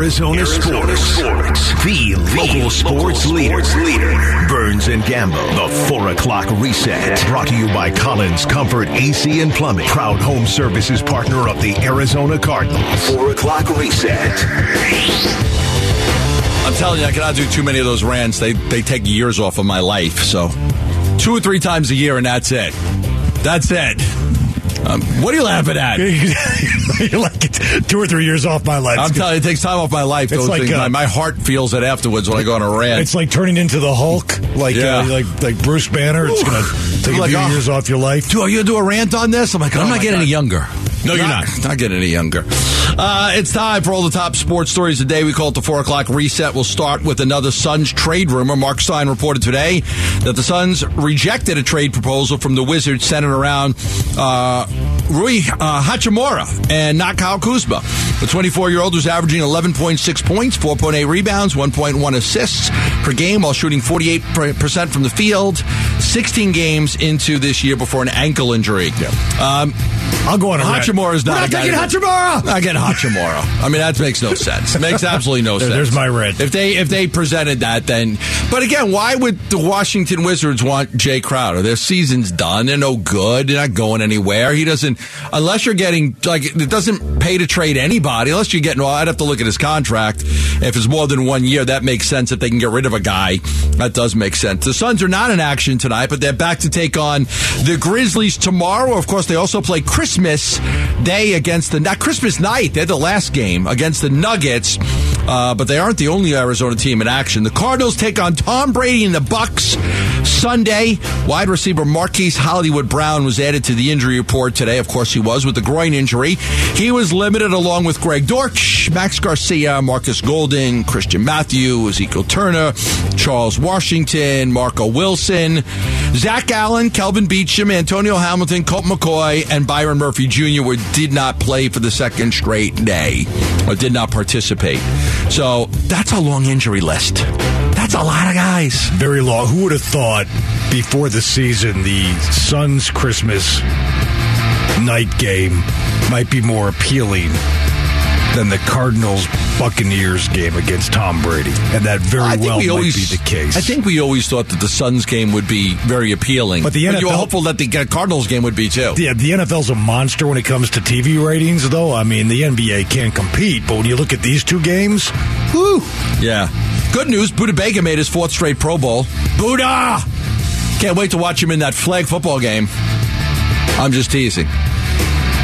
Arizona, Arizona sports. sports. The, the local, sports, local leader. leader. Burns and Gambo. The 4 o'clock reset. Brought to you by Collins Comfort AC and Plumbing. Proud home services partner of the Arizona Cardinals. 4 o'clock reset. I'm telling you, I cannot do too many of those rants. They, they take years off of my life. So two or three times a year, and that's it. That's it. Um, what are you laughing at? You're like two or three years off my life. I'm telling you, it takes time off my life. It's like uh, my, heart feels it afterwards when I go on a rant. It's like turning into the Hulk, like uh, yeah. uh, like like Bruce Banner. It's gonna take like, a few oh, years off your life. Dude, are you gonna do a rant on this? I'm like, oh I'm not getting God. any younger. No, you're not. Not getting any younger. Uh, it's time for all the top sports stories today. We call it the four o'clock reset. We'll start with another Suns trade rumor. Marc Stein reported today that the Suns rejected a trade proposal from the Wizards centered around uh, Rui uh, Hachimura and not Kyle Kuzma. The 24 year old was averaging 11.6 points, 4.8 rebounds, 1.1 assists per game while shooting 48% from the field. 16 games into this year before an ankle injury. Yeah. Um, I'll go on a Hachimura is not We're not taking Hachimura. I get Hachimura. I mean, that makes no sense. It makes absolutely no sense. There's my red. If they if they presented that, then. But again, why would the Washington Wizards want Jae Crowder? Their season's done. They're no good. They're not going anywhere. He doesn't unless you're getting like it doesn't pay to trade anybody unless you're getting. Well, I'd have to look at his contract. If it's more than one year, that makes sense. If they can get rid of a guy, that does make sense. The Suns are not in action tonight, but they're back to take on the Grizzlies tomorrow. Of course, they also play Christmas Day against the not Christmas night. They're the last game against the Nuggets, uh, but they aren't the only Arizona team in action. The Cardinals take on Tom Brady and the Bucks Sunday. Wide receiver Marquise Hollywood Brown was added to the injury report today. Of course, he was with the groin injury. He was limited along with Greg Dortch, Max Garcia, Marcus Golden, Christian Matthew, Ezekiel Turner, Charles Washington, Marco Wilson, Zach Allen, Kelvin Beachum, Antonio Hamilton, Colt McCoy, and Byron Murphy Jr. Did not play for the second straight day or did not participate. So that's a long injury list. That's a lot of guys. Very long. Who would have thought before the season the Suns Christmas night game might be more appealing than the Cardinals Buccaneers game against Tom Brady, and that very well we might always, be the case. I think we always thought that the Suns game would be very appealing, but the NFL, but you were hopeful that the Cardinals game would be too. Yeah, the NFL's a monster when it comes to TV ratings, though. I mean, the NBA can't compete, but when you look at these two games, whoo, yeah. Good news, Baker made his fourth straight Pro Bowl. Budda! Can't wait to watch him in that flag football game. I'm just teasing.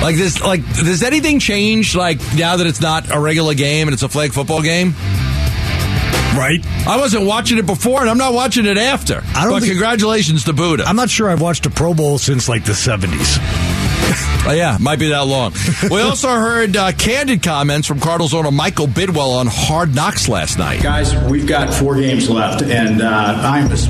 Like this, like does anything change? Like now that it's not a regular game and it's a flag football game? Right. I wasn't watching it before, and I'm not watching it after. I don't. But think, congratulations to Budda. I'm not sure I've watched a Pro Bowl since like the 70s. Uh, yeah, might be that long. we also heard uh, candid comments from Cardinals owner Michael Bidwill on Hard Knocks last night. Guys, we've got four games left, and uh, I'm as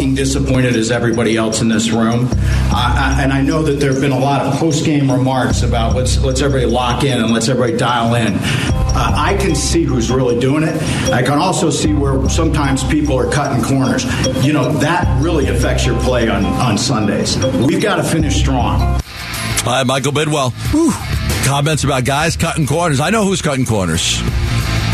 disappointed as everybody else in this room. And I know that there have been a lot of post-game remarks about let's let's everybody lock in and let's everybody dial in. Uh, I can see who's really doing it. I can also see where sometimes people are cutting corners. You know that really affects your play on on Sundays. We've got to finish strong. Hi, Michael Bidwill. Whew. Comments about guys cutting corners. I know who's cutting corners.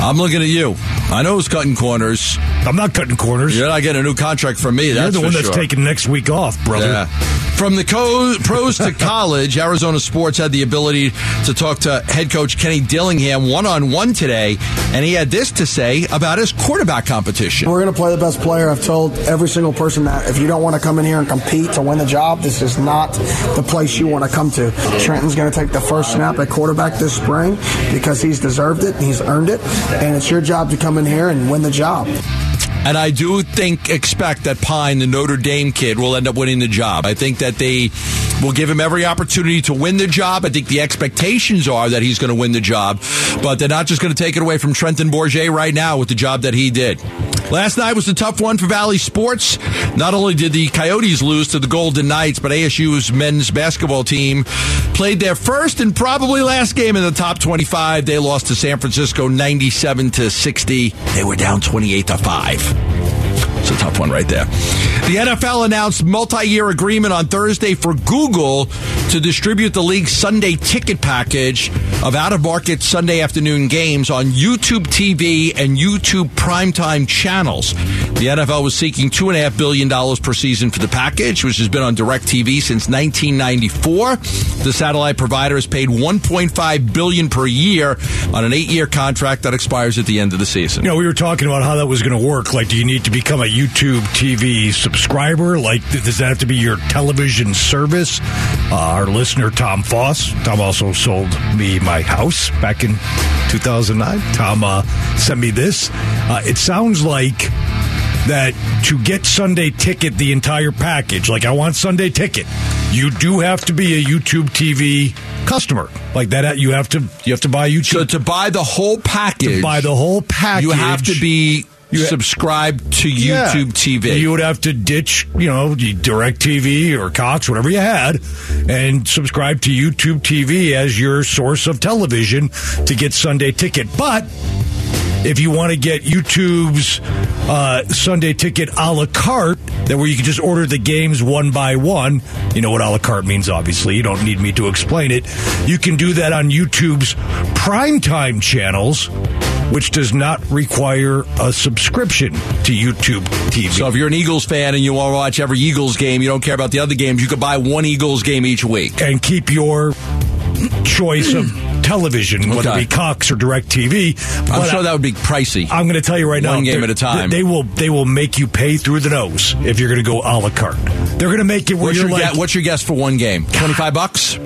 I'm looking at you. I know who's cutting corners. I'm not cutting corners. You're not getting a new contract from me. You're the one that's taking next week off, brother. Yeah. From the co- pros to college, Arizona Sports had the ability to talk to head coach Kenny Dillingham one on one today, and he had this to say about his quarterback competition. We're going to play the best player. I've told every single person that if you don't want to come in here and compete to win the job, this is not the place you want to come to. Trenton's going to take the first snap at quarterback this spring because he's deserved it, he's earned it, and it's your job to come in here and win the job. And I do think, expect that Pyne, the Notre Dame kid, will end up winning the job. I think that they will give him every opportunity to win the job. I think the expectations are that he's going to win the job, but they're not just going to take it away from Trenton Bourguet right now with the job that he did. Last night was a tough one for Valley Sports. Not only did the Coyotes lose to the Golden Knights, but ASU's men's basketball team played their first and probably last game in the top 25. They lost to San Francisco 97 to 60. They were down 28 to 5. A tough one right there. The NFL announced multi-year agreement on Thursday for Google to distribute the league's Sunday ticket package of out-of-market Sunday afternoon games on YouTube TV and YouTube primetime channels. The NFL was seeking two and a half billion dollars per season for the package, which has been on DirecTV since 1994. The satellite provider has paid 1.5 billion per year on an eight-year contract that expires at the end of the season. You know, we were talking about how that was going to work. Like, do you need to become a YouTube TV subscriber? Like, does that have to be your television service? Uh, our listener, Tom Foss, Tom also sold me my house back in 2009. Tom uh, sent me this. Uh, it sounds like that to get Sunday ticket, the entire package, like I want Sunday ticket, you do have to be a YouTube TV customer. Like that, you have to you have to buy YouTube. So to buy the whole package, to buy the whole package, you have to be You subscribed to YouTube Yeah. TV. You would have to ditch, you know, Direct TV or Cox, whatever you had, and subscribe to YouTube TV as your source of television to get Sunday ticket. But if you want to get YouTube's uh, Sunday ticket a la carte, that where you can just order the games one by one, you know what a la carte means, obviously. You don't need me to explain it. You can do that on YouTube's primetime channels, which does not require a subscription to YouTube TV. so if you're an Eagles fan and you want to watch every Eagles game, you don't care about the other games, you could buy one Eagles game each week. and keep your choice of television, whether it be Cox or Direct TV. I'm sure that would be pricey. I'm going to tell you right now, One game they're- at a time. They will they will make you pay through the nose if you're going to go a la carte. They're going to make it where What's you're your, like, guess, what's your guess for one game? 25 bucks?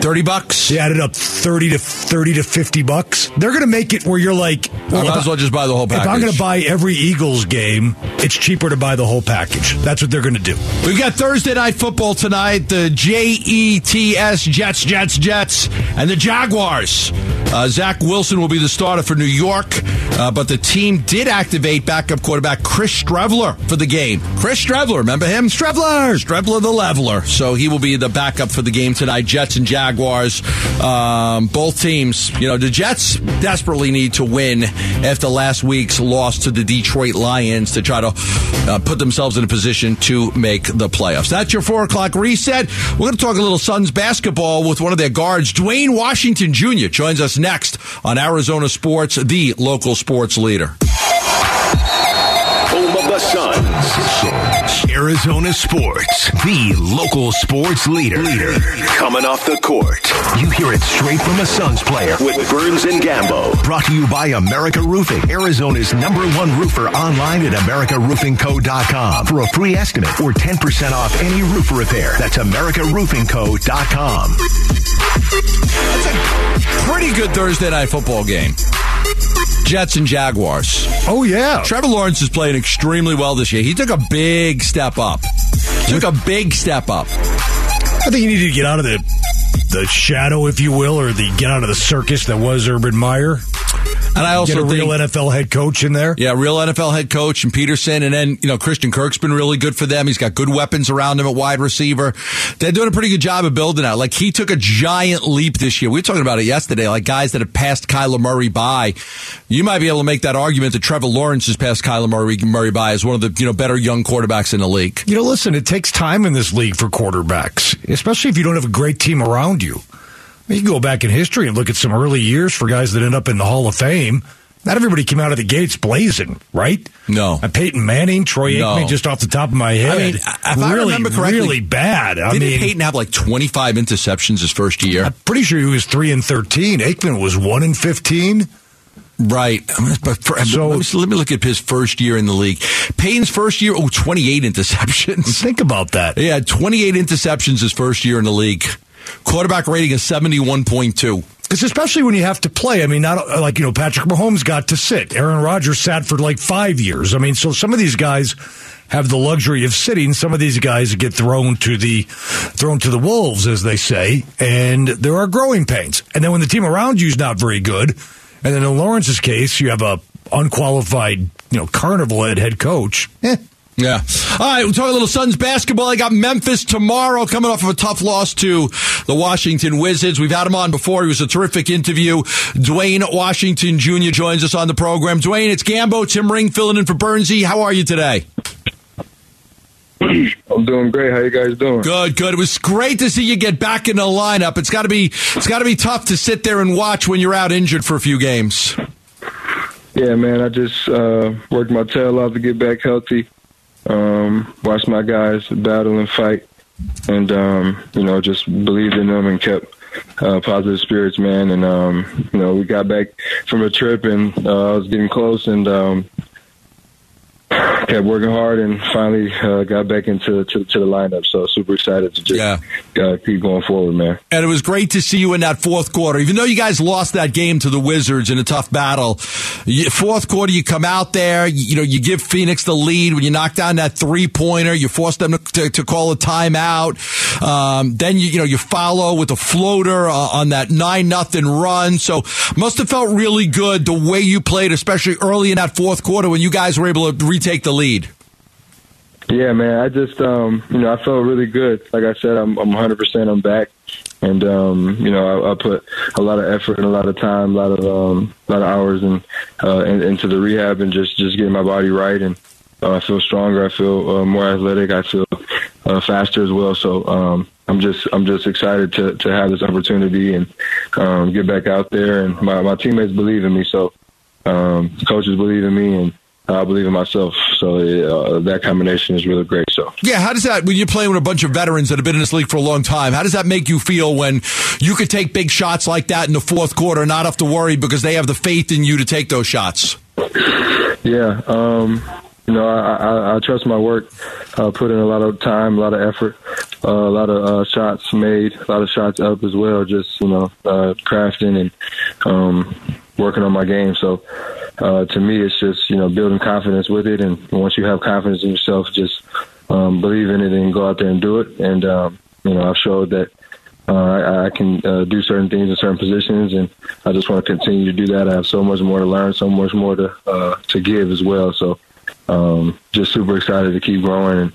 30 bucks? they added up thirty to thirty to fifty bucks. They're going to make it where you're like, I might as well just buy the whole package. If I'm going to buy every Eagles game, it's cheaper to buy the whole package. That's what they're going to do. We've got Thursday night football tonight. The J E T S Jets, Jets, Jets, and the Jaguars. Uh, Zach Wilson will be the starter for New York, uh, but the team did activate backup quarterback Chris Streveler for the game. Chris Streveler, remember him? Streveler, Streveler the leveler. So he will be the backup for the game tonight. Jets and Jaguars. Um, both teams, you know, the Jets desperately need to win after last week's loss to the Detroit Lions to try to uh, put themselves in a position to make the playoffs. That's your four o'clock reset. We're going to talk a little Suns basketball with one of their guards, Duane Washington Jr. joins us next on Arizona Sports, the local sports leader. The Suns. Arizona Sports, the local sports leader. Leader. Coming off the court. You hear it straight from a Suns player with Burns and Gambo. Brought to you by America Roofing, Arizona's number one roofer online at AmericaRoofingCo.com for a free estimate or 10% off any roof repair. That's AmericaRoofingCo.com. Pretty good Thursday night football game. Jets and Jaguars. Oh yeah, Trevor Lawrence is playing extremely well this year. He took a big step up. Took a big step up. I think you need to get out of the the shadow, if you will, or the get out of the circus that was Urban Meyer. And I also Get a think, real NFL head coach in there. yeah, real NFL head coach and Pederson, and then you know Christian Kirk's been really good for them. He's got good weapons around him at wide receiver. They're doing a pretty good job of building out. Like he took a giant leap this year. We were talking about it yesterday. Like guys that have passed Kyler Murray by, you might be able to make that argument that Trevor Lawrence has passed Kyler Murray, Murray by as one of the you know better young quarterbacks in the league. You know, listen, it takes time in this league for quarterbacks, especially if you don't have a great team around you. I you can go back in history and look at some early years for guys that end up in the Hall of Fame. Not everybody came out of the gates blazing, right? No. Uh, Peyton Manning, Troy No. Aikman, just off the top of my head. I mean, if I really, remember correctly, really bad. I Didn't mean, Peyton have like 25 interceptions his first year? I'm pretty sure he was three and thirteen. Aikman was one and fifteen. Right. But for, So- let, me, let me look at his first year in the league. Payne's first year, oh, 28 interceptions. Think about that. He had 28 interceptions his first year in the league. Quarterback rating is 71.2. Because especially when you have to play, I mean, not like you know, Patrick Mahomes got to sit. Aaron Rodgers sat for like five years. I mean, so some of these guys have the luxury of sitting. Some of these guys get thrown to the thrown to the wolves, as they say, and there are growing pains. And then when the team around you is not very good, and then in Lawrence's case, you have a unqualified, you know, carnival head head coach. Eh, Yeah. All right, we'll talk a little Suns basketball. I got Memphis tomorrow coming off of a tough loss to the Washington Wizards. We've had him on before. He was a terrific interview. Duane Washington Jr. joins us on the program. Duane, it's Gambo, Tim Ring filling in for Bernsey. How are you today? I'm doing great. How you guys doing? Good, good. It was great to see you get back in the lineup. It's got to be it's got to be tough to sit there and watch when you're out injured for a few games. Yeah, man. I just uh, worked my tail off to get back healthy um, watched my guys battle and fight, and um, you know just believed in them and kept uh, positive spirits, man. And um, you know we got back from a trip and uh, I was getting close, and um, kept working hard and finally uh, got back into to, to, the lineup. So super excited to just yeah. uh, keep going forward, man. And it was great to see you in that fourth quarter. Even though you guys lost that game to the Wizards in a tough battle, fourth quarter you come out there, you, you know, you give Phoenix the lead when you knock down that three pointer, you force them to, to, to, call a timeout. Um, then you you know you follow with a floater uh, on that nine nothing run. So must have felt really good the way you played, especially early in that fourth quarter when you guys were able to retake the lead? Yeah, man. I just, um, you know, I felt really good. Like I said, I'm, I'm 100%. I'm back, and um, you know, I, I put a lot of effort and a lot of time, a lot of, um, a lot of hours, and uh, in, into the rehab and just, just getting my body right. And uh, I feel stronger. I feel uh, more athletic. I feel uh, faster as well. So um, I'm just, I'm just excited to, to have this opportunity and um, get back out there. And my, my teammates believe in me, so um, coaches believe in me, and I believe in myself. So uh, that combination is really great. So yeah, how does that when you're playing with a bunch of veterans that have been in this league for a long time? How does that make you feel when you could take big shots like that in the fourth quarter, and not have to worry because they have the faith in you to take those shots? Yeah, um, you know, I, I, I trust my work. I put in a lot of time, a lot of effort, uh, a lot of uh, shots made, a lot of shots up as well. Just you know, uh, crafting and um, working on my game. So uh, to me, it's just you know building confidence with it, and once you have confidence in yourself, just um, believe in it and go out there and do it. And um, you know, I've showed that uh, I, I can uh, do certain things in certain positions, and I just want to continue to do that. I have so much more to learn, so much more to uh, to give as well. So um, just super excited to keep growing and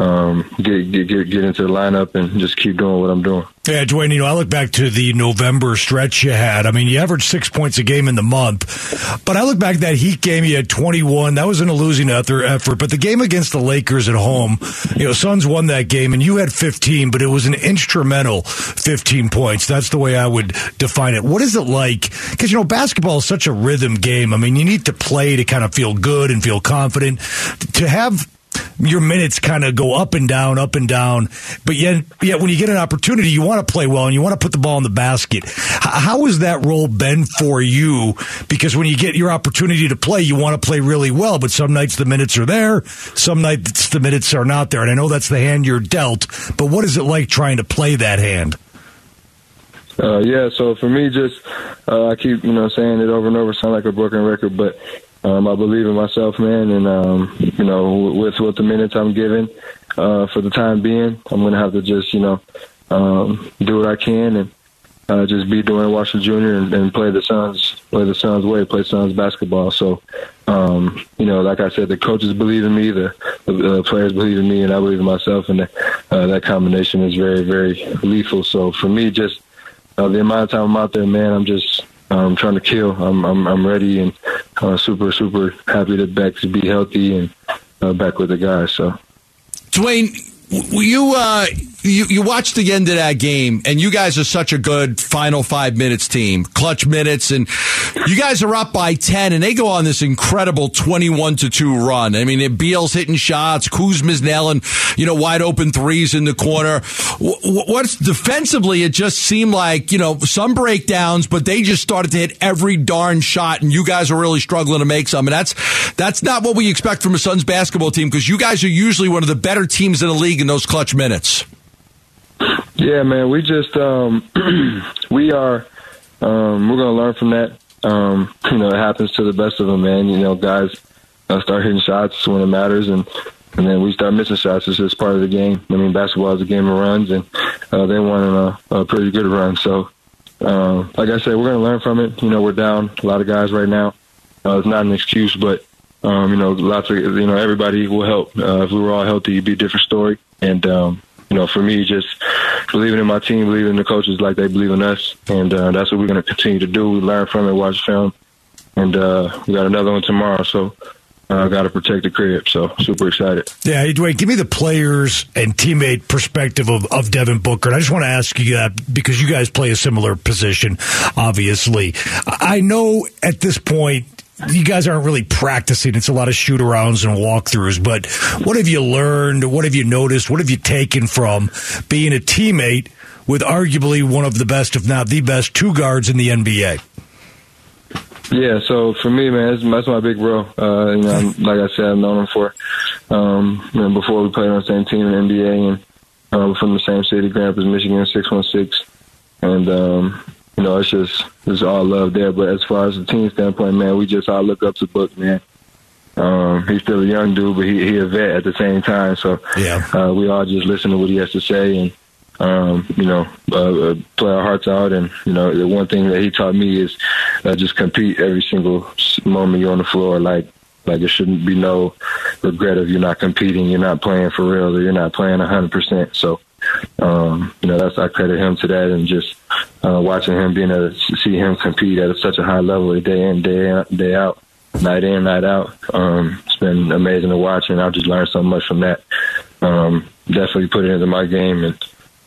um, get, get get get into the lineup and just keep doing what I'm doing. Yeah, Duane, you know, I look back to the November stretch you had. I mean, you averaged six points a game in the month, but I look back that Heat game, you had 21. That wasn't a losing effort, but the game against the Lakers at home, you know, Suns won that game and you had 15, but it was an instrumental 15 points. That's the way I would define it. What is it like? Because, you know, basketball is such a rhythm game. I mean, you need to play to kind of feel good and feel confident. To have your minutes kind of go up and down, up and down. But yet, yet when you get an opportunity, you want to play well and you want to put the ball in the basket. How has that role been for you? Because when you get your opportunity to play, you want to play really well. But some nights the minutes are there, some nights the minutes are not there. And I know that's the hand you're dealt. But what is it like trying to play that hand? Uh, yeah, so for me, just uh, I keep you know saying it over and over, sound like a broken record, but um, I believe in myself, man, and um, you know, with with the minutes I'm given uh, for the time being, I'm gonna have to just you know um, do what I can and uh, just be Duane Washington Jr. And, and play the Suns, play the Suns way, play Suns basketball. So, um, you know, like I said, the coaches believe in me, the, the players believe in me, and I believe in myself, and uh, that combination is very, very lethal. So for me, just uh, the amount of time I'm out there, man, I'm just I'm trying to kill. I'm I'm, I'm ready and uh, super super happy to back to be healthy and uh, back with the guys. So, Duane, you uh, you you watched the end of that game, and you guys are such a good final five minutes team, clutch minutes, and you guys are up by ten, and they go on this incredible twenty-one to two run. I mean, Beal's hitting shots, Kuzma's nailing, you know, wide open threes in the corner. What's defensively? It just seemed like you know some breakdowns, but they just started to hit every darn shot, and you guys are really struggling to make some. And that's that's not what we expect from a Suns basketball team because you guys are usually one of the better teams in the league in those clutch minutes. Yeah, man, we just um, we are um, we're gonna learn from that. Um, you know, it happens to the best of them, man. You know, guys uh, start hitting shots when it matters, and and then we start missing shots. It's just part of the game. I mean, basketball is a game of runs, and uh, they won a, a pretty good run. So, uh, like I said, we're gonna learn from it. You know, we're down a lot of guys right now. Uh, it's not an excuse, but Um, you know, lots of you know everybody will help. Uh, if we were all healthy, it'd be a different story. And um, you know, for me, just believing in my team, believing in the coaches like they believe in us, and uh, that's what we're going to continue to do. We learn from it, watch film, and uh, we got another one tomorrow. So I uh, got to protect the crib. So super excited. Yeah, Duane, give me the players and teammate perspective of, of Devin Booker. And I just want to ask you that because you guys play a similar position, obviously. I know at this point you guys aren't really practicing. It's a lot of shoot arounds and walkthroughs. But what have you learned? What have you noticed? What have you taken from being a teammate with arguably one of the best, if not the best, two guards in the NBA? Yeah, so for me, man, that's, my big bro. Uh, you know, like I said, I've known him for um, you know, before we played on the same team in the NBA, and um, from the same city, Grand Rapids, Michigan, six one six, and um, you know, it's just it's all love there. But as far as the team standpoint, man, we just all look up to Book, man. Um, he's still a young dude, but he he a vet at the same time. So yeah, uh, we all just listen to what he has to say and um, you know, uh, uh, play our hearts out. And, you know, the one thing that he taught me is uh, just compete every single moment you're on the floor. Like, like there shouldn't be no regret if you're not competing, you're not playing for real, or you're not playing 100%. So, um, you know, that's I credit him to that, and just uh, watching him being able to see him compete at such a high level day in, day out, day out, night in, night out. Um, it's been amazing to watch, and I've just learned so much from that. Um, definitely put it into my game, and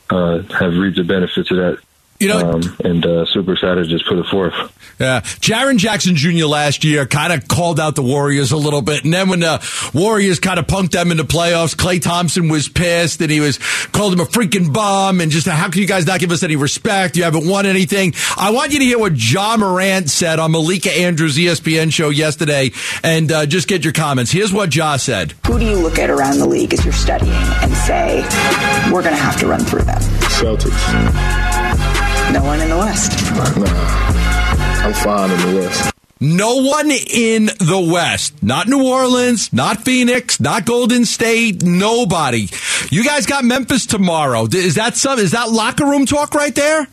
uh, have reaped the benefits of that you know, um, and uh, super excited to just put it forth. Yeah, Jaren Jackson Jr. last year kind of called out the Warriors a little bit, and then when the Warriors kind of punked them in the playoffs, Klay Thompson was pissed, and he was called him a freaking bum, and just how can you guys not give us any respect? You haven't won anything. I want you to hear what Ja Morant said on Malika Andrews' ESPN show yesterday, and uh, just get your comments. Here's what Ja said: Who do you look at around the league as you're studying and say we're going to have to run through them? Celtics. No one in the West. Nah, I'm fine in the West. No one in the West. Not New Orleans, not Phoenix, not Golden State, nobody. You guys got Memphis tomorrow. Is that some is that locker room talk right there?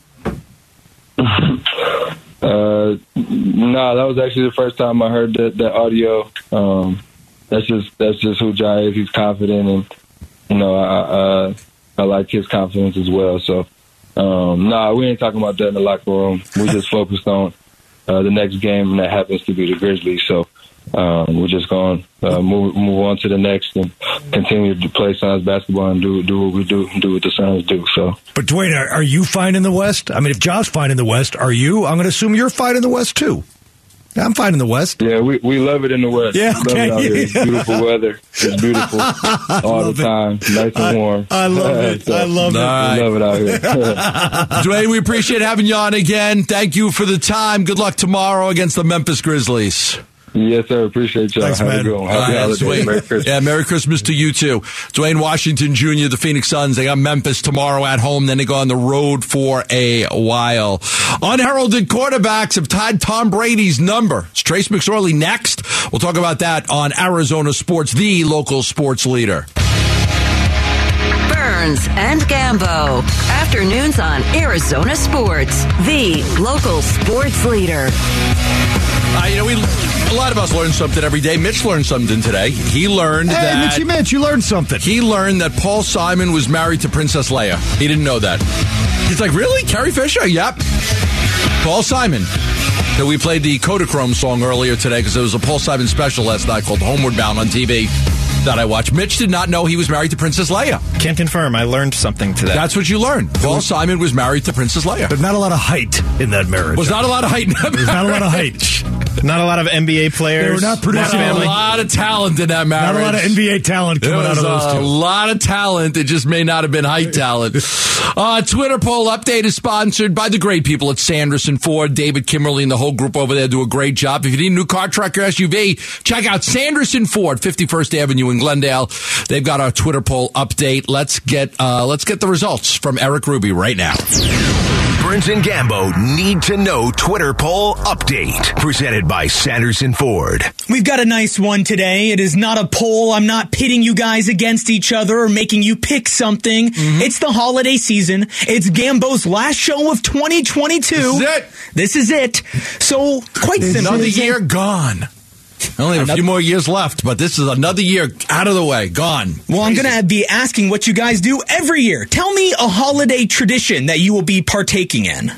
uh no, that was actually the first time I heard that, that audio. Um that's just that's just who Ja is. He's confident and you know, I uh I like his confidence as well. So um, nah, we ain't talking about that in the locker room. We just focused on uh, the next game, and that happens to be the Grizzlies. So um, we're just going to uh, move move on to the next and continue to play Suns basketball and do do what we do and do what the Suns do. So, but Duane, are, are you fine in the West? I mean, if Josh fine in the West, are you? I'm going to assume you're fine in the West too. I'm fine in the West. Yeah, we, we love it in the West. Yeah, okay. Love it out here. It's beautiful weather. It's beautiful all the time. It. Nice and warm. I, I love it. so, I love it. Right. We love it out here. Duane, we appreciate having you on again. Thank you for the time. Good luck tomorrow against the Memphis Grizzlies. Yes, sir. Appreciate y'all. Thanks, Have man. a good one. Happy Uh, holidays. Duane- Merry Christmas. Yeah, Merry Christmas to you too. Duane Washington Jr., the Phoenix Suns. They got Memphis tomorrow at home. Then they go on the road for a while. Unheralded quarterbacks have tied Tom Brady's number. It's Trace McSorley next. We'll talk about that on Arizona Sports, the local sports leader. Burns and Gambo. Afternoons on Arizona Sports, the local sports leader. Uh, you know, we a lot of us learn something every day. Mitch learned something today. He learned Hey, that Mitchy Mitch, you learned something. he learned that Paul Simon was married to Princess Leia. He didn't know that. He's like, really? Carrie Fisher? Yep. Paul Simon. So we played the Kodachrome song earlier today because there was a Paul Simon special last night called Homeward Bound on TV that I watched. Mitch did not know he was married to Princess Leia. Can't confirm. I learned something today. That's what you learned. Paul Simon was married to Princess Leia. There's not a lot of height in that marriage. Was not a lot of height in that marriage. There's not a lot of height. Not a lot of NBA players. They were not producing a lot of talent in that marriage. Not a lot of NBA talent coming out of those a two. lot of talent. It just may not have been height talent. Uh, Twitter poll update is sponsored by the great people at Sanderson Ford. David Kimberly and the whole group over there do a great job. If you need a new car, truck, or SUV, check out Sanderson Ford, 51st Avenue in Glendale. They've got our Twitter poll update. Let's get uh, let's get the results from Eric Ruby right now. Burns and Gambo need to know Twitter poll update. Presented by Sanderson Ford. We've got a nice one today. It is not a poll. I'm not pitting you guys against each other or making you pick something. Mm-hmm. It's the holiday season. It's Gambo's last show of 2022. This is it. This is it. So, quite simply, Another year gone. I only have a few more years left, but this is another year out of the way, gone. Well, I'm going to be asking what you guys do every year. Tell me a holiday tradition that you will be partaking in.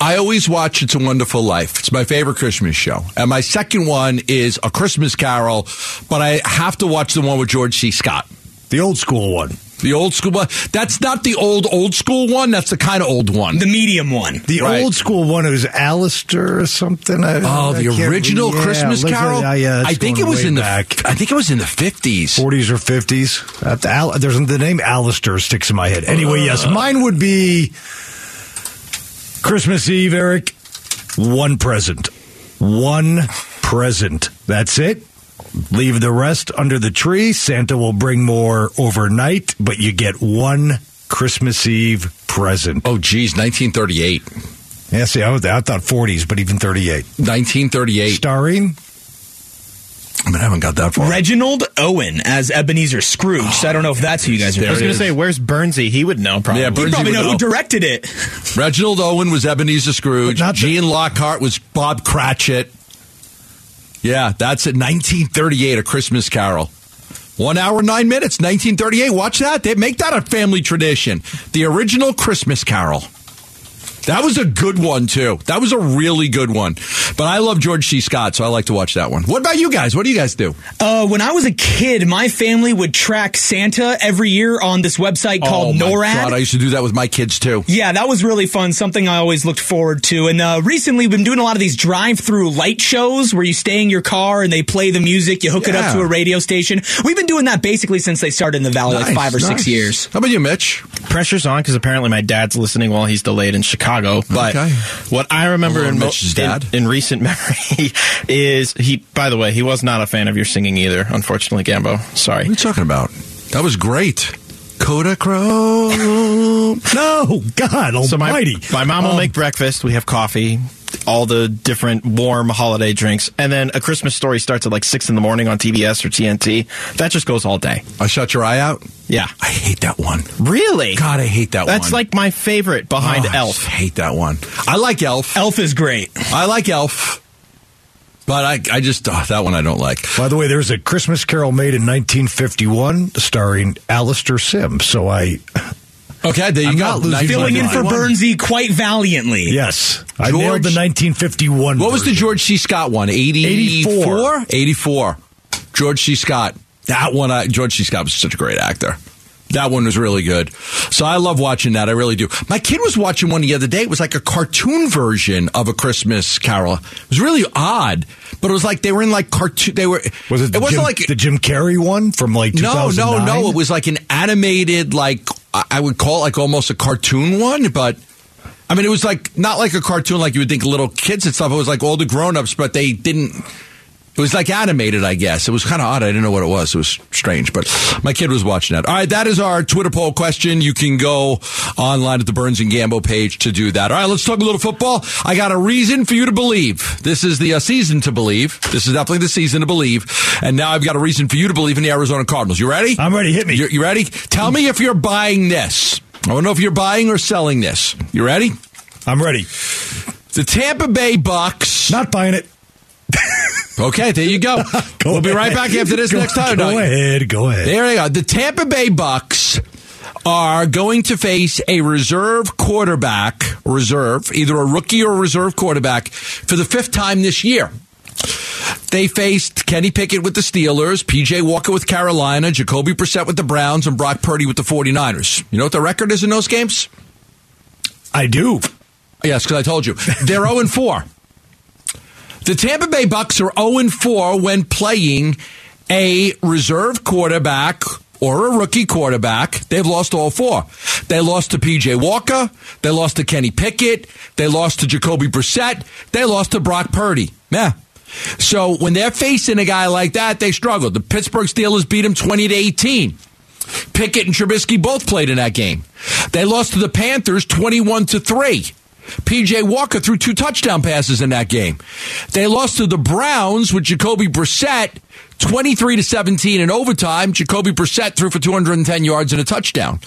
I always watch It's a Wonderful Life. It's my favorite Christmas show. And my second one is A Christmas Carol, but I have to watch the one with George C. Scott. The old school one. The old school one. That's not the old, old school one. That's the kind of old one. The medium one. The Right. old school one is Alastair or something. I, Oh, I the original yeah, Christmas listen, Carol. yeah, yeah, I think it was way in the. I think it was in the fifties. 40s or 50s. The, Al- there's the name Alastair sticks in my head. Anyway, yes, Uh. mine would be Christmas Eve, Eric. One present. One present. That's it. Leave the rest under the tree. Santa will bring more overnight, but you get one Christmas Eve present. Oh, geez, 1938. Yeah, see, I, was, I thought 40s, but even 38. 1938. Starring I mean, I haven't got that far. Reginald Owen as Ebenezer Scrooge. So I don't know if that's who you guys are. I was going to say, where's Bernsey? He would know probably. Yeah, You Bernsey probably would know know. who directed it. Reginald Owen was Ebenezer Scrooge. But not the- Gene Lockhart was Bob Cratchit. Yeah, that's it. 1938, A Christmas Carol. One hour, nine minutes, 1938. Watch that. They make that a family tradition. The original Christmas Carol. That was a good one, too. That was a really good one. But I love George C. Scott, so I like to watch that one. What about you guys? What do you guys do? Uh, when I was a kid, my family would track Santa every year on this website called oh, my NORAD. God, I used to do that with my kids, too. Yeah, that was really fun. Something I always looked forward to. And uh, recently, we've been doing a lot of these drive-through light shows where you stay in your car and they play the music. You hook it up to a radio station. We've been doing that basically since they started in the valley, like five or nice. six years. How about you, Mitch? Pressure's on because apparently my dad's listening while he's delayed in Chicago. But Okay. what I remember in, Mitch's in, dad. in recent memory is he. By the way, he was not a fan of your singing either. Unfortunately, Gambo. Sorry. What are you talking about? That was great. Kodachrome. No, God So my, almighty. my mom will Um, make breakfast. We have coffee, all the different warm holiday drinks, and then a Christmas story starts at like six in the morning on TBS or TNT. That just goes all day. I shut your eye out. Yeah. I hate that one. Really? God, I hate that one. That's like my favorite behind Oh, I Elf. just hate that one. I like Elf. Elf is great. I like Elf. But I, I just oh, that one I don't like. By the way, there's a Christmas Carol made in 1951 starring Alastair Sim. So I, Okay, there you I'm go. not losing Filling in for 1951. Bernsey quite valiantly. yes, I George- nailed the 1951. What was the. George C. Scott one? 84? 84. George C. Scott. That one, I, George C. Scott was such a great actor. That one was really good. So I love watching that. I really do. My kid was watching one the other day. It was like a cartoon version of a Christmas Carol. It was really odd, but it was like they were in like cartoon. They were. Was it? It wasn't Jim, like the Jim Carrey one from like no, 2009? no, no. It was like an animated, like I I would call it like almost a cartoon one, but I mean, it was like not like a cartoon like you would think little kids and stuff. It was like all the grown ups, but they didn't. It was like animated, I guess. It was kind of odd. I didn't know what it was. It was strange, but my kid was watching that. All right, that is our Twitter poll question. You can go online at the Burns and Gambo page to do that. All right, let's talk a little football. I got a reason for you to believe. This is the uh, season to believe. This is definitely the season to believe. And now I've got a reason for you to believe in the Arizona Cardinals. You ready? I'm ready. Hit me. You, you ready? Tell me if you're buying this. I want to know if you're buying or selling this. You ready? I'm ready. The Tampa Bay Bucks. Not buying it. Okay, there you go. Go we'll be right ahead. back after this Go- next time. Go No, ahead. Go ahead. There you go. The Tampa Bay Bucks are going to face a reserve quarterback, reserve, either a rookie or a reserve quarterback for the fifth time this year. They faced Kenny Pickett with the Steelers, PJ Walker with Carolina, Jacoby Brissett with the Browns, and Brock Purdy with the 49ers. You know what the record is in those games? I do. Yes, because I told you. They're 0 4. The Tampa Bay Bucks are 0 4 when playing a reserve quarterback or a rookie quarterback. They've lost all four. They lost to PJ Walker. They lost to Kenny Pickett. They lost to Jacoby Brissett. They lost to Brock Purdy. Yeah. So when they're facing a guy like that, they struggle. The Pittsburgh Steelers beat him 20 to 18. Pickett and Trubisky both played in that game. They lost to the Panthers 21 to 3. PJ Walker threw two touchdown passes in that game. They lost to the Browns with Jacoby Brissett 23 to 17 in overtime. Jacoby Brissett threw for 210 yards and a touchdown.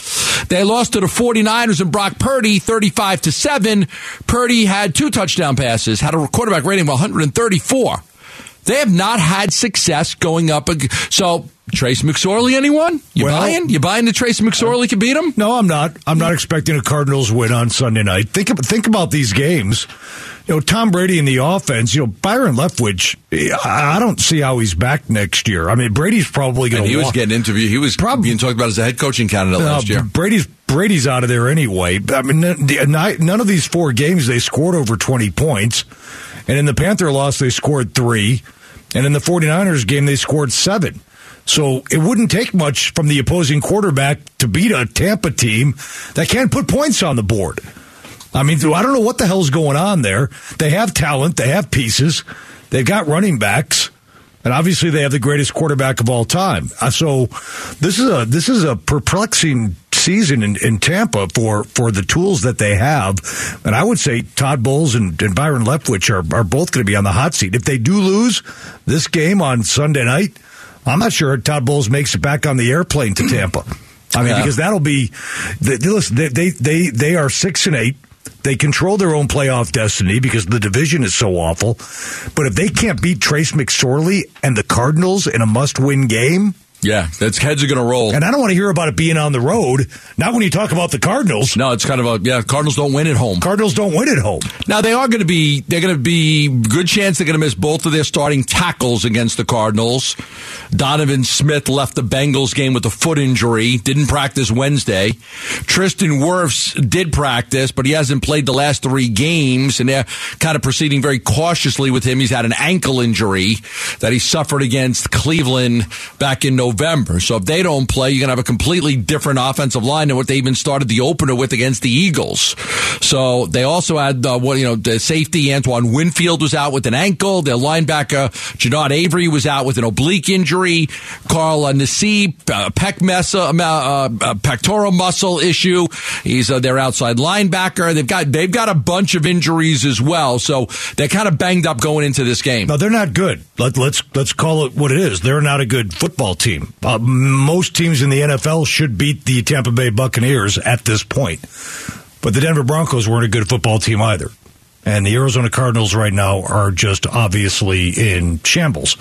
They lost to the 49ers and Brock Purdy 35 to 7. Purdy had two touchdown passes, had a quarterback rating of 134. They have not had success going up. So Trace McSorley, anyone? You Well- buying? You buying that Trace McSorley can beat him? No, I'm not. I'm not expecting a Cardinals win on Sunday night. Think ab- think about these games. You know, Tom Brady in the offense. You know, Byron Leftwich. I don't see how he's back next year. I mean, Brady's probably going to. he was getting interviewed. He was probably being talked about as a head coaching candidate last year. Brady's Brady's out of there anyway. I mean, the- none of these four games they scored over 20 points, and in the Panther loss they scored three, and in the 49ers game they scored seven. So it wouldn't take much from the opposing quarterback to beat a Tampa team that can't put points on the board. I mean, I don't know what the hell's going on there. They have talent, they have pieces, they've got running backs, and obviously they have the greatest quarterback of all time. Uh, so this is a this is a perplexing season in, in Tampa for for the tools that they have, and I would say Todd Bowles and, and Byron Leftwich are are both going to be on the hot seat. If they do lose this game on Sunday night, I'm not sure Todd Bowles makes it back on the airplane to Tampa. I mean, Yeah. because that'll be they, they- listen. They, they they they are six and eight. They control their own playoff destiny because the division is so awful. But if they can't beat Trace McSorley and the Cardinals in a must-win game, Yeah, that's heads are going to roll. and I don't want to hear about it being on the road. Not when you talk about the Cardinals. No, it's kind of a yeah. Cardinals don't win at home. Cardinals don't win at home. Now they are going to be. They're going to be good chance they're going to miss both of their starting tackles against the Cardinals. Donovan Smith left the Bengals game with a foot injury. Didn't practice Wednesday. Tristan Wirfs did practice, but he hasn't played the last three games, and they're kind of proceeding very cautiously with him. He's had an ankle injury that he suffered against Cleveland back in November. So if they don't play, you're going to have a completely different offensive line than what they even started the opener with against the Eagles. So they also had uh, what you know the safety Antoine Winfield was out with an ankle. Their linebacker Genard Avery was out with an oblique injury. Carl uh, Nassib, uh, pec mesa, uh, pectoral muscle issue. He's their outside linebacker. They've got they've got a bunch of injuries as well. So they're kind of banged up going into this game. No, they're not good. Let, let's let's call it what it is. They're not a good football team. Uh, most teams in the NFL should beat the Tampa Bay Buccaneers at this point, but the Denver Broncos weren't a good football team either. And the Arizona Cardinals right now are just obviously in shambles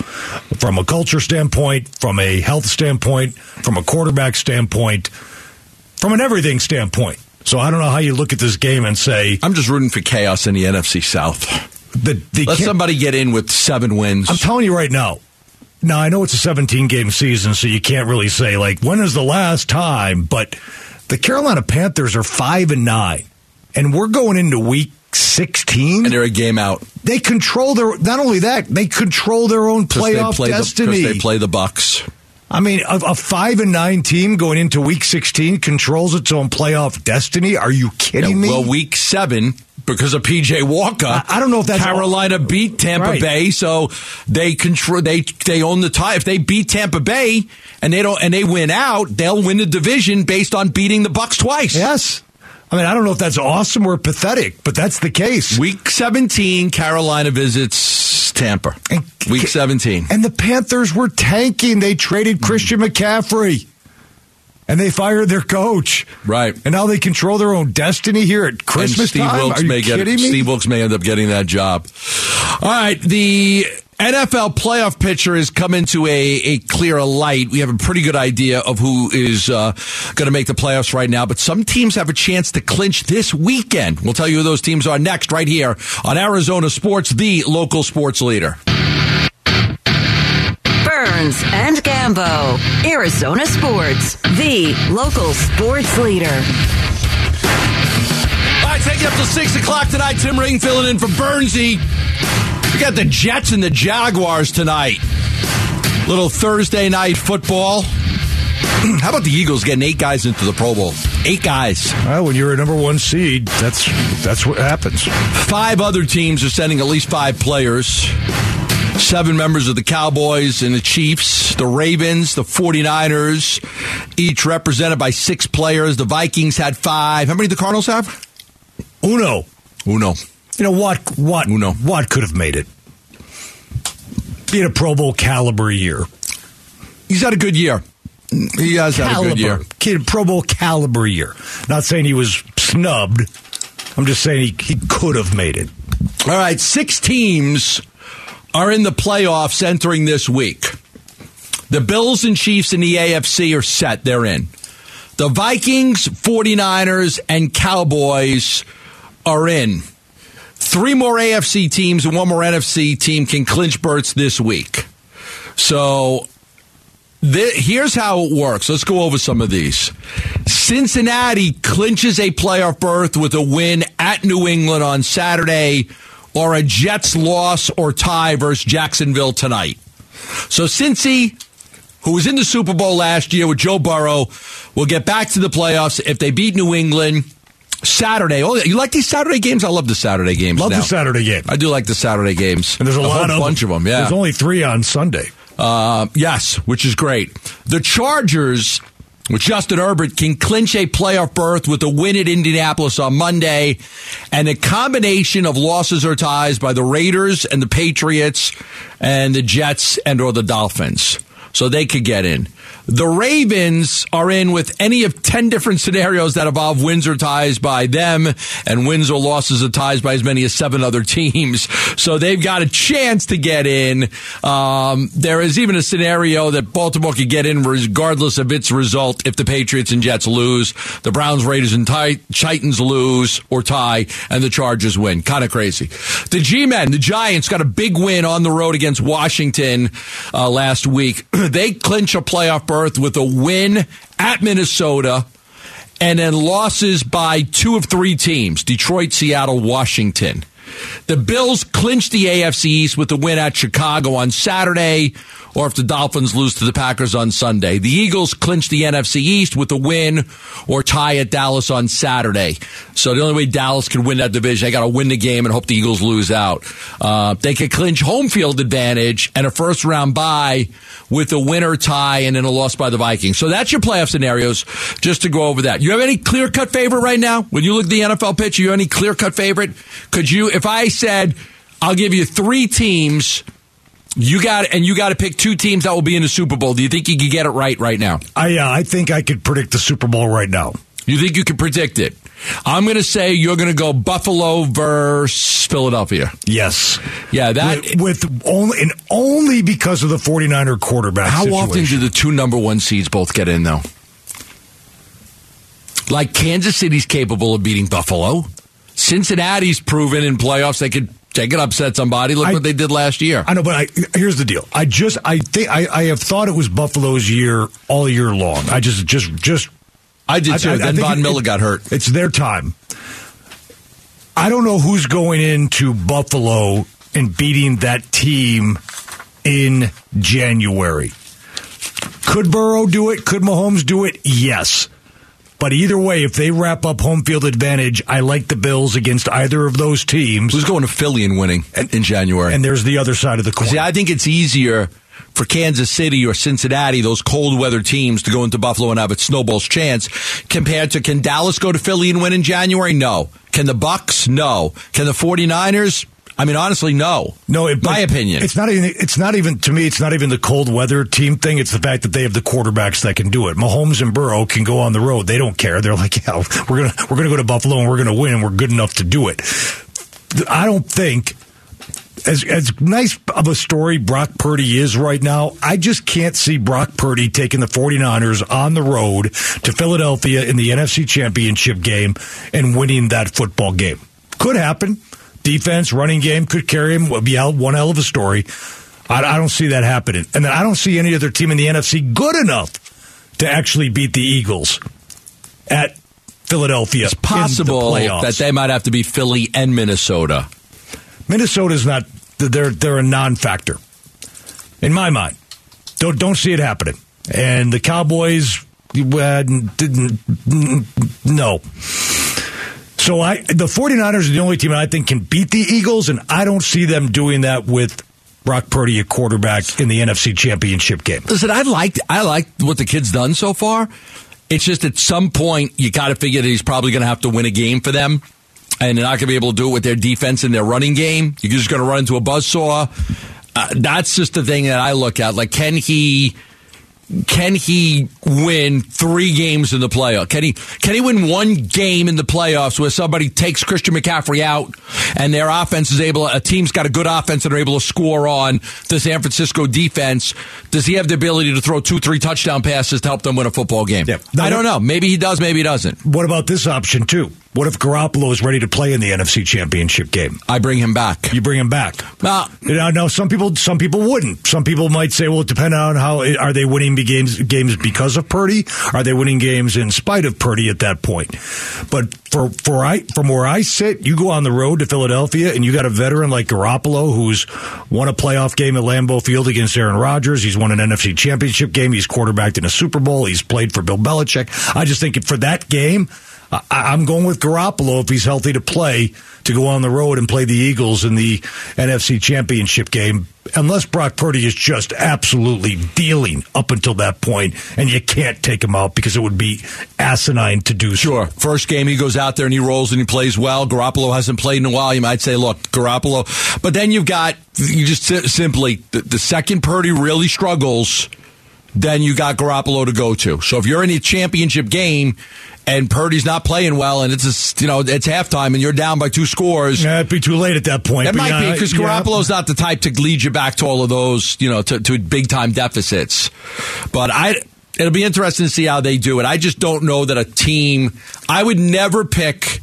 from a culture standpoint, from a health standpoint, from a quarterback standpoint, from an everything standpoint. So I don't know how you look at this game and say I'm just rooting for chaos in the NFC South. that they Let somebody get in with seven wins. I'm telling you right now. Now I know it's a 17 game season, so you can't really say like when is the last time. But the Carolina Panthers are five and nine, and we're going into week 16. and they're a game out. They control their. Not only that, they control their own playoff they play destiny. The, they play the Bucks. I mean, a, a five and nine team going into week 16 controls its own playoff destiny. Are you kidding Yeah, me? Well, week seven because of PJ Walker. I- I don't know if that's- Carolina beat Tampa Right. Bay, so they control. They they own the tie. If they beat Tampa Bay and they don't and they win out, they'll win the division based on beating the Bucks twice. yes. I mean, I don't know if that's awesome or pathetic, but that's the case. Week seventeen, Carolina visits Tampa. And- Week seventeen. And the Panthers were tanking. They traded Christian McCaffrey. And they fired their coach. Right. And now they control their own destiny here at Christmas and Steve time. Wilks Are you may kidding get me? Steve Wilks may end up getting that job. All right, the NFL playoff picture has come into a, a clearer light. We have a pretty good idea of who is uh, going to make the playoffs right now, but some teams have a chance to clinch this weekend. We'll tell you who those teams are next, right here on Arizona Sports, the local sports leader. Burns and Gambo. Arizona Sports, the local sports leader. All right, take you up till 6 o'clock tonight. Tim Ring filling in for Bernsey. We got the Jets and the Jaguars tonight. Little Thursday night football. How about the Eagles getting eight guys into the Pro Bowl? Eight guys. Well, when you're a number one seed, that's that's what happens. Five other teams are sending at least five players. Seven members of the Cowboys and the Chiefs, the Ravens, the 49ers, each represented by six players. The Vikings had five. How many did the Cardinals have? Uno. Uno. You know what? What? Uno. What could have made it? Be a Pro Bowl caliber year. He's had a good year. He has had a Caliber. good year. Kid, Pro Bowl caliber year. Not saying he was snubbed. I'm just saying he, he could have made it. All right, six teams are in the playoffs entering this week. The Bills and Chiefs in the AFC are set. They're in. The Vikings, 49ers, and Cowboys are in. Three more AFC teams and one more NFC team can clinch berths this week. So th- here's how it works. Let's go over some of these. Cincinnati clinches a playoff berth with a win at New England on Saturday or a Jets loss or tie versus Jacksonville tonight. So Cincy, who was in the Super Bowl last year with Joe Burrow, will get back to the playoffs if they beat New England Saturday. Oh, you like these Saturday games? I love the Saturday games. Love now. the Saturday game. I do like the Saturday games. And there's a, lot whole of bunch them. of them. Yeah, There's only three on Sunday. uh, yes, which is great. The Chargers, Justin Herbert, can clinch a playoff berth with a win at Indianapolis on Monday, and a combination of losses or ties by the Raiders and the Patriots and the Jets and or the Dolphins. So they could get in. The Ravens are in with any of 10 different scenarios that involve wins or ties by them and wins or losses or ties by as many as seven other teams. So they've got a chance to get in. Um, there is even a scenario that Baltimore could get in regardless of its result if the Patriots and Jets lose, the Browns, Raiders, and Titans lose or tie, and the Chargers win. Kind of crazy. The G-Men, the Giants, got a big win on the road against Washington uh, last week. they clinch a playoff berth with a win at Minnesota and then losses by two of three teams Detroit, Seattle, Washington. The Bills clinch the AFC East with a win at Chicago on Saturday, or if the Dolphins lose to the Packers on Sunday. The Eagles clinch the NFC East with a win or tie at Dallas on Saturday. So the only way Dallas can win that division, they got to win the game and hope the Eagles lose out. Uh, they could clinch home field advantage and a first round bye with a winner tie and then a loss by the Vikings. So that's your playoff scenarios. Just to go over that. You have any clear cut favorite right now? When you look at the NFL pitch, you have any clear cut favorite? Could you, if I said, I'll give you three teams, you got and you got to pick two teams that will be in the Super Bowl. Do you think you could get it right right now? I uh, I think I could predict the Super Bowl right now. You think you can predict it? I'm going to say you're going to go Buffalo versus Philadelphia. Yes. Yeah, that with, with only and only because of the 49er quarterback. How situation. often do the two number one seeds both get in though? Like Kansas City's capable of beating Buffalo. Cincinnati's proven in playoffs they could they could upset somebody. Look I- what they did last year. I know, but I, here's the deal. I just I think I, I have thought it was Buffalo's year all year long. I just just just I did too. then think Von Miller got hurt. It's their time. I don't know who's going into Buffalo and beating that team in January. Could Burrow do it? Could Mahomes do it? Yes. But either way, if they wrap up home field advantage, I like the Bills against either of those teams. Who's going to Philly and winning in January? And there's the other side of the coin. See, I think it's easier for Kansas City or Cincinnati, those cold weather teams, to go into Buffalo and have a snowball's chance compared to can Dallas go to Philly and win in January? No. Can the Bucks? No. Can the 49ers? I mean, honestly, no. No, it, my opinion. It's not even. It's not even to me. It's not even the cold weather team thing. It's the fact that they have the quarterbacks that can do it. Mahomes and Burrow can go on the road. They don't care. They're like, yeah, we're gonna we're gonna go to Buffalo and we're gonna win. and We're good enough to do it. I don't think. As, as nice of a story Brock Purdy is right now, I just can't see Brock Purdy taking the 49ers on the road to Philadelphia in the NFC Championship game and winning that football game. Could happen. Defense, running game could carry him. Would be one hell of a story. I, I don't see that happening. And then I don't see any other team in the NFC good enough to actually beat the Eagles at Philadelphia. it's possible in the that they might have to be Philly and Minnesota. Minnesota's not. They're they're a non-factor in my mind. Don't don't see it happening. And the Cowboys uh, didn't. No. So I the 49ers are the only team I think can beat the Eagles, and I don't see them doing that with Brock Purdy, a quarterback in the NFC Championship game. Listen, I like I like what the kid's done so far. It's just at some point you got to figure that he's probably going to have to win a game for them, and they're not going to be able to do it with their defense and their running game. You're just going to run into a buzzsaw. Uh, that's just the thing that I look at. Like, can he can he win three games in the playoff? Can he can he win one game in the playoffs where somebody takes Christian McCaffrey out and their offense is able a team's got a good offense and are able to score on the San Francisco defense? Does he have the ability to throw two, three touchdown passes to help them win a football game? Yeah. I don't know. Maybe he does, maybe he doesn't. What about this option too? What if Garoppolo is ready to play in the NFC Championship game? I bring him back. You bring him back. Well, You know, no, some people, some people wouldn't. Some people might say, well, depending on how are they winning games, games because of Purdy? Are they winning games in spite of Purdy at that point? But for for I from where I sit, you go on the road to Philadelphia and you got a veteran like Garoppolo who's won a playoff game at Lambeau Field against Aaron Rodgers. He's won an NFC Championship game. He's quarterbacked in a Super Bowl. He's played for Bill Belichick. I just think for that game. I, I'm going with Garoppolo if he's healthy to play to go on the road and play the Eagles in the NFC Championship game. Unless Brock Purdy is just absolutely dealing up until that point, and you can't take him out because it would be asinine to do so. Sure. First game, he goes out there and he rolls and he plays well. Garoppolo hasn't played in a while. You might say, look, Garoppolo. But then you've got, you just simply, the, the second Purdy really struggles, then you got Garoppolo to go to. So if you're in a championship game and Purdy's not playing well and it's, a, you know, it's halftime and you're down by two scores. Yeah, it'd be too late at that point. It might yeah, be because yeah. Garoppolo's not the type to lead you back to all of those, you know, to, to big time deficits. But I, it'll be interesting to see how they do it. I just don't know that a team. I would never pick.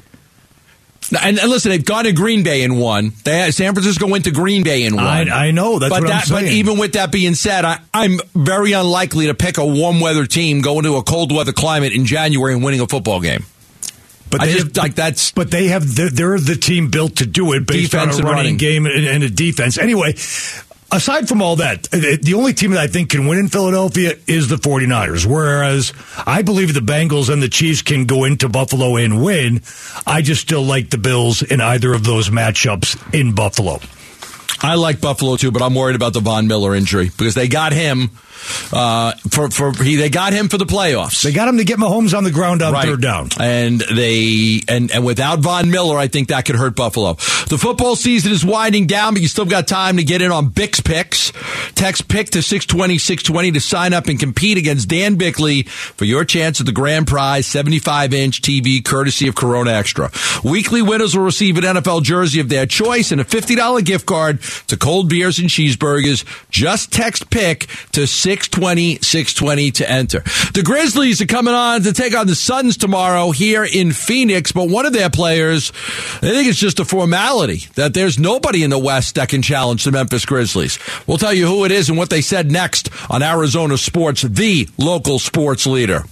And, and listen, they've gone to Green Bay and won. They San Francisco went to Green Bay and won. I- I know, that's but what I'm that, But even with that being said, I, I'm very unlikely to pick a warm weather team going to a cold weather climate in January and winning a football game. But I they just have, like that's. But they have they're, they're the team built to do it based Defense on a and running, running. game and, and a defense. Anyway, aside from all that, the only team that I think can win in Philadelphia is the 49ers. Whereas I believe the Bengals and the Chiefs can go into Buffalo and win. I just still like the Bills in either of those matchups in Buffalo. I like Buffalo too, but I'm worried about the Von Miller injury because they got him uh, for for he they got him for the playoffs. They got him to get Mahomes on the ground on Right. third down. And they and and without Von Miller, I think that could hurt Buffalo. The football season is winding down, but you still got time to get in on Bix picks. Text pick to 620 620 to sign up and compete against Dan Bickley for your chance at the grand prize 75 inch TV courtesy of Corona Extra. Weekly winners will receive an NFL jersey of their choice and a $50 gift card to cold beers and cheeseburgers. Just text pick to 620 620 to enter. The Grizzlies are coming on to take on the Suns tomorrow here in Phoenix, but one of their players, I think it's just a formality that there's nobody in the West that can challenge the Memphis Grizzlies. We'll tell you who it is and what they said next on Arizona Sports, the local sports leader.